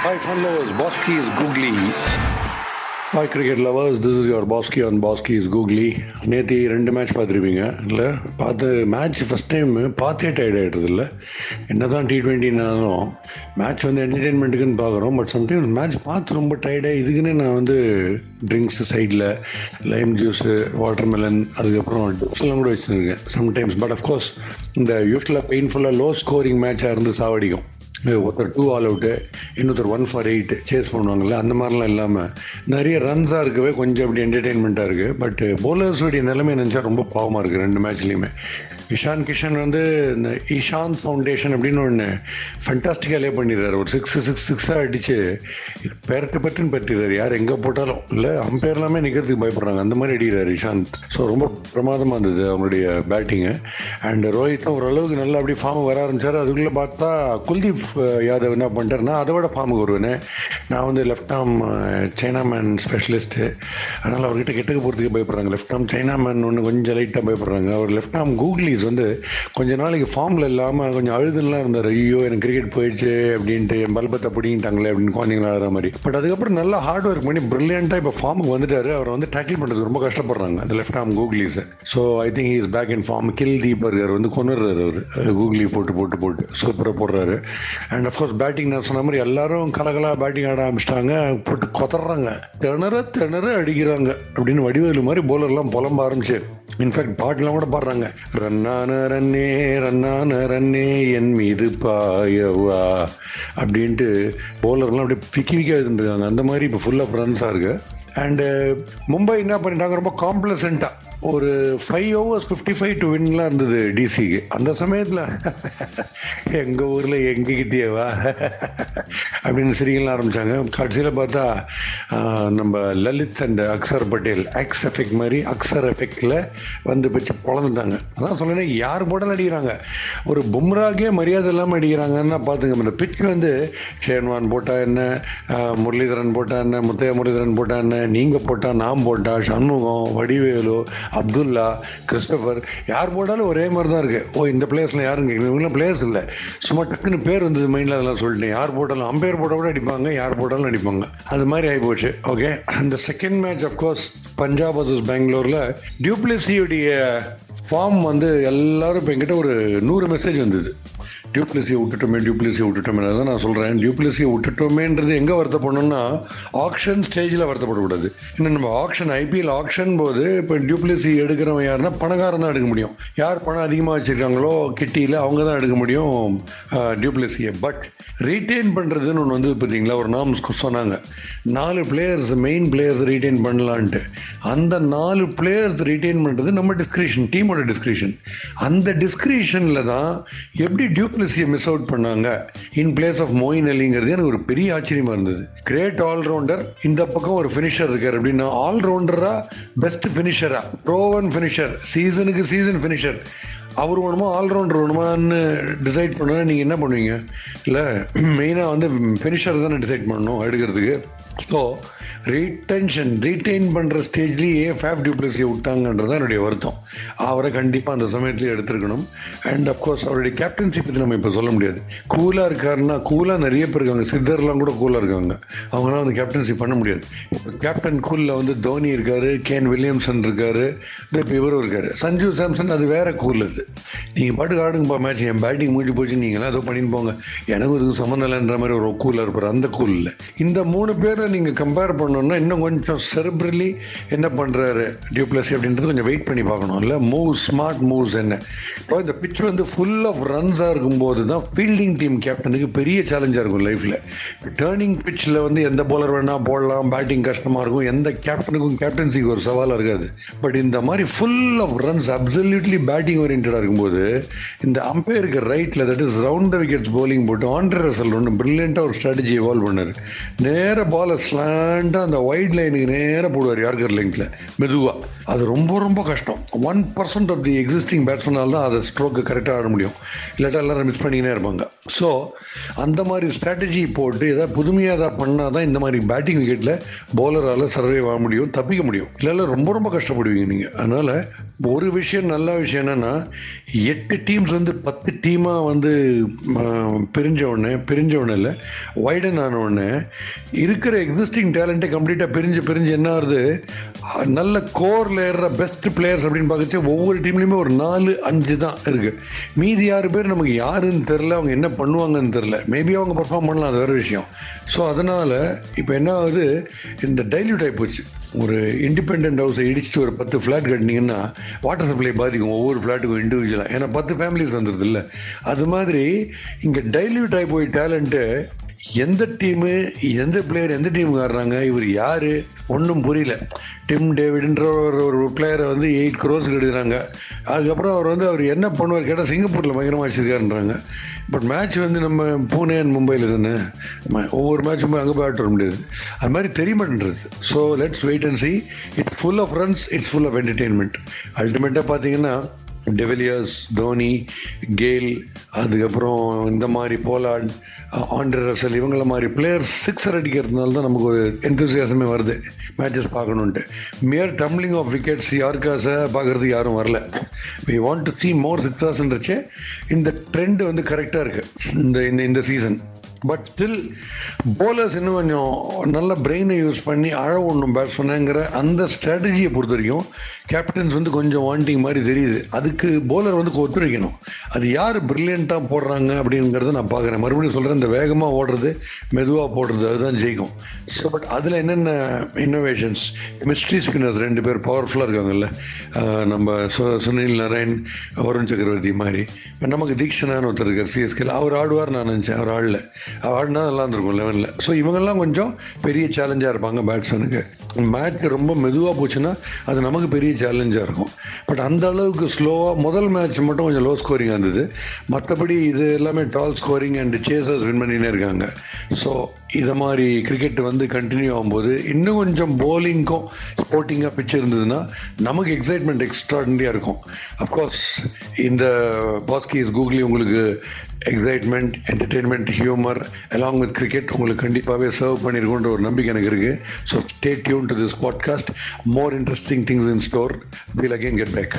Hi, fun lovers. Bosky is googly. Hi, cricket lovers. This is your Bosky and Bosky is googly நேற்று ரெண்டு match பார்த்துருப்பீங்க இல்லை பார்த்து match first time பார்த்தே tired ஆகிடுறது இல்லை என்ன தான் டி ட்வெண்ட்டினாலும் மேட்ச் வந்து என்டர்டெயின்மெண்ட்டுக்குன்னு பார்க்குறோம் பட் சம்டைம்ஸ் மேட்ச் பார்த்து ரொம்ப டயர்டாக இதுக்குன்னு நான் வந்து ட்ரிங்க்ஸ் சைடில் லைம் ஜூஸு வாட்டர்மெலன் அதுக்கப்புறம் டிப்ஸ்லாம் கூட வச்சுருக்கேன் சம்டைம்ஸ் பட் அஃப்கோர்ஸ் இந்த யூஸ்வலாக பெயின்ஃபுல்லாக லோ ஸ்கோரிங் மேட்சாக இருந்து சாவடிக்கும் ஒருத்தர் டூ ஆல் அவுட்டு இன்னொருத்தர் ஒன் ஃபார் எயிட் சேஸ் பண்ணுவாங்கல்ல அந்த மாதிரிலாம் இல்லாமல் நிறைய ரன்ஸாக இருக்கவே கொஞ்சம் அப்படி என்டர்டெயின்மெண்ட்டாக இருக்குது பட் போலர்ஸுடைய நிலைமை நினச்சா ரொம்ப பாவமாக இருக்குது ரெண்டு மேட்ச்லேயுமே இஷான் கிஷன் வந்து இந்த இஷான் ஃபவுண்டேஷன் அப்படின்னு ஒன்று ஃபண்டாஸ்டிக்காலே பண்ணிடுறாரு. ஒரு சிக்ஸ் சிக்ஸ் சிக்ஸாக அடித்து பெரட்டு பெட்டுன்னு பெற்றிடுறாரு யார் எங்கே போட்டாலும். இல்லை அம்பையர் எல்லாமே நிற்கிறதுக்கு பயப்படுறாங்க. அந்த மாதிரி அடிக்கிறார் இஷாந்த் ஸோ ரொம்ப பிரமாதமாக இருந்தது அவங்களுடைய பேட்டிங்கு அண்ட் ரோஹித்தும் ஓரளவுக்கு நல்லா அப்படி ஃபார்ம் வர ஆரம்பிச்சார். அதுக்குள்ளே பார்த்தா குல்தீப் யாதவ் என்ன பண்ணிட்டாருன்னா அதை விட ஃபார்முக்கு வருவேன். நான் வந்து left arm China man specialist அதனால் அவர்கிட்ட கெட்டுக்கு போகிறதுக்கு பயப்படுறாங்க. லெஃப்ட் ஆம் சைனா மேன் ஒன்று கொஞ்சம் லைட்டாக பயப்படுறாங்க. அவர் லெஃப்ட் ஆம் கூகுளி வந்து கொஞ்ச நாளைக்கு ஃபார்மில் இல்லாமல் கொஞ்சம் அழுதுலாம் இருந்தார். ஐயோ எனக்கு கிரிக்கெட் போயிடுச்சு அப்படின்ட்டு என் பல்பத்தை பிடிங்கிட்டாங்களே அப்படின்னு குழந்தைங்களா ஆடுற மாதிரி. பட் அதுக்கப்புறம் நல்லா ஹார்ட் ஒர்க் பண்ணி ப்ரில்லியண்ட்டாக இப்போ ஃபார்முக்கு வந்துட்டாரு. அவர் வந்து டேக்கிள் பண்ணுறதுக்கு ரொம்ப கஷ்டப்படுறாங்க. அந்த left arm googlies so I think is back in form Gill தீபர்கர் வந்து கொண்டுறாரு அவர். கூகுளி போட்டு போட்டு போட்டு சூப்பராக போடுறாரு. அண்ட் அஃப்கோர்ஸ் பேட்டிங் நான் சொன்ன மாதிரி எல்லாரும் கலகலாக பேட்டிங் ஆட ஆரம்பிச்சிட்டாங்க. போட்டு கொத்துறாங்க திணற திணற அடிக்கிறாங்க. அப்படின்னு வடிவேலு மாதிரி போலர்லாம் புலம்ப ஆரம்பிச்சு. இன்ஃபேக்ட் பாட்டுலாம் கூட பாடுறாங்க. ரன் ரன்னே ரன்னான ரன்னே என் மீது பாயவா. அப்படின்ட்டு போலர்லாம் அப்படியே பிக்கி பிக்கி இருக்காங்க. அந்த மாதிரி இப்போ ஃபுல்லாக ஃப்ரெண்ட்ஸாக ரன்ஸாக இருக்கு. அண்டு மும்பை என்ன பண்ணிட்டாங்க? ரொம்ப காம்ப்ளசண்ட்டாக ஒரு five overs fifty five to வின்லாம் இருந்தது டிசிக்கு அந்த சமயத்தில் எங்கள் ஊரில் எங்ககிட்டேவா அப்படின்னு சிரிக்கலாம் ஆரம்பித்தாங்க கடைசியில் பார்த்தா நம்ம Lalit and Axar Patel axe effect மாதிரி அக்சர் எஃபெக்டில் வந்து பிச்சு பொழந்துட்டாங்க. அதான் சொல்லேன் யார் போட்டாலும் அடிக்கிறாங்க? ஒரு பும்ராக்கே மரியாதை இல்லாமல் அடிக்கிறாங்கன்னா பார்த்துங்க இந்த பிச் வந்து ஷேன்வான் போட்டா என்ன முரளிதரன் போட்டா என்ன முத்தையா முரளிதரன் போட்டா என்ன நீங்கள் போட்டால் நான் போட்டா சண்முகம் வடிவேலு அப்துல்லா கிறிஸ்டபர் யார் போட்டாலும் ஒரே மாதிரி தான் இருக்குது ஓ இந்த பிளேயர்ஸ்ல யாரும் இவங்களாம் பிளேயர்ஸ் இல்லை. சும்மா டக்குன்னு பேர் வந்தது மைண்டில் அதெல்லாம் சொல்லிட்டேன். யார் போட்டாலும் அம்பையர் போட்டால் கூட அடிப்பாங்க யார் போட்டாலும் அடிப்பாங்க. அது மாதிரி ஆகி போச்சு ஓகே அந்த second match of course Punjab versus பெங்களூரில் டியூப்ளிசியுடைய ஃபார்ம் வந்து எல்லாரும் இப்போ என்கிட்ட ஒரு நூறு மெசேஜ் வந்தது. டியூப்ளிசியை விட்டுட்டோமே டியூப்ளிசியை விட்டுட்டோமே தான் நான் சொல்கிறேன் டியூப்ளிசியை விட்டுட்டோமேன்றது எங்கே வருத்தப்படணும்னா ஆக்ஷன் ஸ்டேஜில் வருத்தப்படக்கூடாது. இன்னும் நம்ம ஆக்ஷன் ஐபிஎல் ஆக்ஷன் போது இப்போ டியூப்ளிசி எடுக்கிறவன் யாருன்னா பணக்காரன் தான் எடுக்க முடியும். யார் பணம் அதிகமாக வச்சுருக்காங்களோ கிட்டியில் அவங்க தான் எடுக்க முடியும் டியூப்ளிசியை பட் ரீட்டைன் பண்ணுறதுன்னு ஒன்று வந்து பார்த்தீங்களா ஒரு நாம்ஸ் சொன்னாங்க. நாலு பிளேயர்ஸ் மெயின் பிளேயர்ஸ் ரீட்டைன் பண்ணலான்ட்டு. அந்த நாலு பிளேயர்ஸ் ரீட்டைன் பண்ணுறது நம்ம டிஸ்கிரிஷன் டீமோட டிஸ்கிரிஷன் அந்த டிஸ்கிரிஷனில் தான் எப்படி டியூப்ளிசியை மிஸ் அவுட் பண்ணாங்க. இன் பிளேஸ் ஆஃப் மோயின் அலிங்கிறது எனக்கு ஒரு பெரிய ஆச்சரியமா இருந்தது. கிரேட் ஆல்ரவுண்டர் இந்த பக்கம் ஒரு ஃபினிஷர் இருக்கார். அப்படின்னா ஆல்ரவுண்டரா பெஸ்ட் ஃபினிஷரா ப்ரோவன் ஃபினிஷர் சீசனுக்கு சீசன் ஃபினிஷர் அவர் வேணுமா ஆல்ரவுண்டர் வேணுமான்னு டிசைட் பண்ண நீங்கள் என்ன பண்ணுவீங்க? இல்லை மெயினாக வந்து ஃபினிஷர் தானே டிசைட் பண்ணணும் எடுக்கிறதுக்கு? ஸோ ரீடென்ஷன் ரீட்டைன் பண்ணுற ஸ்டேஜ்லேயே ஃபேப் டியூப்ளஸியை விட்டாங்கன்றது தான் என்னுடைய வருத்தம். அவரை கண்டிப்பாக அந்த சமயத்தில் எடுத்திருக்கணும். அண்ட் அஃப்கோர்ஸ் அவருடைய கேப்டன்சி பற்றி நம்ம இப்போ சொல்ல முடியாது. கூலாக இருக்காருன்னா கூலாக நிறைய பேர் இருக்காங்க. சித்தர்லாம் கூட கூலாக இருக்காங்க. அவங்களாம் வந்து கேப்டன்சி பண்ண முடியாது. கேப்டன் கூலில் வந்து தோனி இருக்கார் கேன் வில்லியம்சன் இருக்கார் இப்போ இவரும் இருக்கார். சஞ்சு சாம்சன் அது வேற கூல் அது. நீங்கள் பாட்டுக்கு ஆடுங்கப்பா மேட்ச் என் பேட்டிங் முடிஞ்சு போச்சு நீங்களாம் ஏதோ பண்ணின்னு போங்க. எனக்கும் இதுக்கு சம்மந்தம் இல்லைன்ற மாதிரி ஒரு கூலாக இருப்பார். அந்த கூலில் இந்த மூணு பேர் நீங்கள் கம்பேர் பண்ணணும்னா இன்னும் கொஞ்சம் செர்பிரலி என்ன பண்ணுறாரு டியூப்ளசி அப்படின்றது கொஞ்சம் வெயிட் பண்ணி பார்க்கணும். இல்லை மூவ் ஸ்மார்ட் மூவ்ஸ் என்ன? இப்போ இந்த பிச் வந்து ஃபுல் ஆஃப் ரன்ஸாக இருக்கும்போது தான் ஃபீல்டிங் டீம் கேப்டனுக்கு பெரிய சேலஞ்சாக இருக்கும் லைஃப்பில் டேர்னிங் பிச்சில் வந்து எந்த போலர் வேணால் போடலாம் பேட்டிங் கஷ்டமாக இருக்கும் எந்த கேப்டனுக்கும் கேப்டன்சிக்கு ஒரு சவாலாக இருக்காது. பட் இந்த மாதிரி full of runs absolutely batting ஓரியன்டாக இருக்கும்போது இந்த அம்பையருக்கு ரைட்டில் that is round the wickets bowling போட்டு ஆண்ட்ரே ரசல் ஒன்று பிரில்லியண்ட்டாக ஒரு ஸ்ட்ராட்டஜி இவால்வ் பண்ணார். நேர பாலை ஸ்லாண்டாக அந்த ஒயிட் லைனுக்கு நேராக போடுவார் யார்கர் லெங்க்ல மெதுவாக அது ரொம்ப ரொம்ப கஷ்டம். One percent of the existing பேட்ஸ்மேனால் தான் அதை ஸ்ட்ரோக்கு கரெக்டாக ஆட முடியும். இல்லாட்டா எல்லாரும் மிஸ் பண்ணிக்கினே இருப்பாங்க. ஸோ அந்த மாதிரி ஸ்ட்ராட்டஜி போட்டு ஏதாவது புதுமையாக ஏதாவது பண்ணால் தான் இந்த மாதிரி பேட்டிங் விக்கெட்டில் பவுலரால் சர்வே ஆக முடியும் தப்பிக்க முடியும். இல்லை ரொம்ப ரொம்ப கஷ்டப்படுவீங்க நீங்கள் அதனால் ஒரு விஷயம் நல்ல விஷயம் என்னென்னா எட்டு டீம்ஸ் வந்து பத்து டீமாக வந்து பிரிஞ்ச உடனே பிரிஞ்ச உடனே இல்லை வைடன் ஆன உடனே இருக்கிற எக்ஸிஸ்டிங் டேலண்ட்டை கம்ப்ளீட்டாக பிரிஞ்சு பிரிஞ்சு என்ன ஆகுது? நல்ல கோரில் ஏறுற பெஸ்ட் பிளேயர்ஸ் அப்படின்னு பார்க்கச்சு ஒவ்வொரு டீம்லேயுமே ஒரு நாலு அஞ்சு தான் இருக்குது மீதி ஆறு பேர் நமக்கு யாருன்னு தெரில அவங்க என்ன பண்ணுவாங்கன்னு தெரில மேபி அவங்க பர்ஃபார்ம் பண்ணலாம் அது வேறு விஷயம். ஸோ அதனால் இப்போ என்ன ஆகுது? இந்த டைல்யூட் ஆகி போச்சு. ஒரு இண்டிபெண்ட் ஹவுஸை இடிச்சுட்டு ஒரு பத்து ஃப்ளாட் கட்டினீங்கன்னா வாட்டர் சப்ளை பாதிக்கும். ஒவ்வொரு ஃப்ளாட்டுக்கும் இண்டிவிஜுவலாக ஏன்னா பத்து ஃபேமிலிஸ் வந்துடுது இல்லை அது மாதிரி இங்கே டைல்யூட் ஆகி போய் டேலண்ட்டு எந்த டீமு எந்த பிளேயர் எந்த டீமுக்கு ஆடுறாங்க இவர் யாரு? ஒன்றும் புரியல. டிம் டேவிட்ன்ற ஒரு ஒரு பிளேயரை வந்து எயிட் க்ரோஸ் எடுக்கிறாங்க அதுக்கப்புறம் அவர் வந்து அவர் என்ன பண்ணுவார் கேட்டால் சிங்கப்பூரில் பயங்கரமாக வச்சிருக்காருன்றாங்க பட் மேட்ச் வந்து நம்ம பூனே அண்ட் மும்பையில் தானே? ஒவ்வொரு மேட்சும் போய் அங்கே போய் ஆட்டு வர முடியாது. அது மாதிரி தெரிய மாட்டேன்றது so let's wait and see it's full of runs it's full of entertainment அல்டிமேட்டாக பார்த்தீங்கன்னா டெவிலியர்ஸ் தோனி கேல் அதுக்கப்புறம் இந்த மாதிரி போலாட் ஆண்ட்ரே ரசல் இவங்கள மாதிரி பிளேயர்ஸ் சிக்ஸர் அடிக்கிறதுனால தான் நமக்கு ஒரு என்தூசியாசமே வருது. மேட்சஸ் பார்க்கணுன்ட்டு மியர் டம்ளிங் ஆஃப் விக்கெட்ஸ் யாருக்காசை பார்க்குறதுக்கு யாரும் வரல. We want to see more சிக்ஸர்ஸ்ன்றச்சே இந்த ட்ரெண்ட் வந்து கரெக்டாக இருக்குது இந்த இந்த இந்த சீசன் பட் ஸ்டில் போலர்ஸ் இன்னும் கொஞ்சம் நல்ல பிரெயினை யூஸ் பண்ணி அழ ஒன்றும் பேட்ஸ்மேனுங்கிற அந்த ஸ்ட்ராட்டஜியை பொறுத்த வரைக்கும் கேப்டன்ஸ் வந்து கொஞ்சம் வாண்டிங் மாதிரி தெரியுது. அதுக்கு போலர் வந்து ஒத்துழைக்கணும். அது யார் பிரில்லியண்ட்டாக போடுறாங்க அப்படிங்கிறத நான் பார்க்குறேன். மறுபடியும் சொல்கிறேன் இந்த வேகமாக ஓடுறது மெதுவாக போடுறது அதுதான் ஜெயிக்கும். ஸோ பட் அதில் என்னென்ன இன்னோவேஷன்ஸ் மிஸ்ட்ரி ஸ்பின்னர்ஸ் ரெண்டு பேர் பவர்ஃபுல்லாக இருக்காங்கல்ல. நம்ம சுனில் நாராயண் வருண் சக்கரவர்த்தி மாதிரி. நமக்கு தீக்ஷனான ஒருத்தர் இருக்கார் சிஎஸ்கேல அவர் ஆடுவார் நான் நினச்சேன். அவர் ஆடல. ஆடினா நல்லா இருந்திருக்கும் லெவனில் ஸோ இவங்கெல்லாம் கொஞ்சம் பெரிய சேலஞ்சாக இருப்பாங்க பேட்ஸ்மேனுக்கு மேட்ச் ரொம்ப மெதுவாக போச்சுன்னா அது நமக்கு பெரிய சேலஞ்சாக இருக்கும். பட் அந்த அளவுக்கு ஸ்லோவாக முதல் மேட்ச் மட்டும் கொஞ்சம் லோ ஸ்கோரிங் இருந்தது. மற்றபடி இது எல்லாமே tall scoring and chasers win பண்ணினே இருக்காங்க. ஸோ இதை மாதிரி கிரிக்கெட் வந்து கண்டினியூ ஆகும்போது இன்னும் கொஞ்சம் போலிங்க்கும் ஸ்போர்ட்டிங்காக பிச்சு இருந்ததுன்னா நமக்கு எக்ஸைட்மெண்ட் எக்ஸ்ட்ராடனரியாக இருக்கும். அப்கோர்ஸ் இந்த பாஸ்கீஸ் கூகுளி உங்களுக்கு excitement entertainment humour along with cricket உங்களுக்கு கண்டிப்பாகவே சர்வ் பண்ணியிருக்கோன்ற ஒரு நம்பிக்கை எனக்கு இருக்குது so stay tune to this podcast more interesting things in store we'll again get back.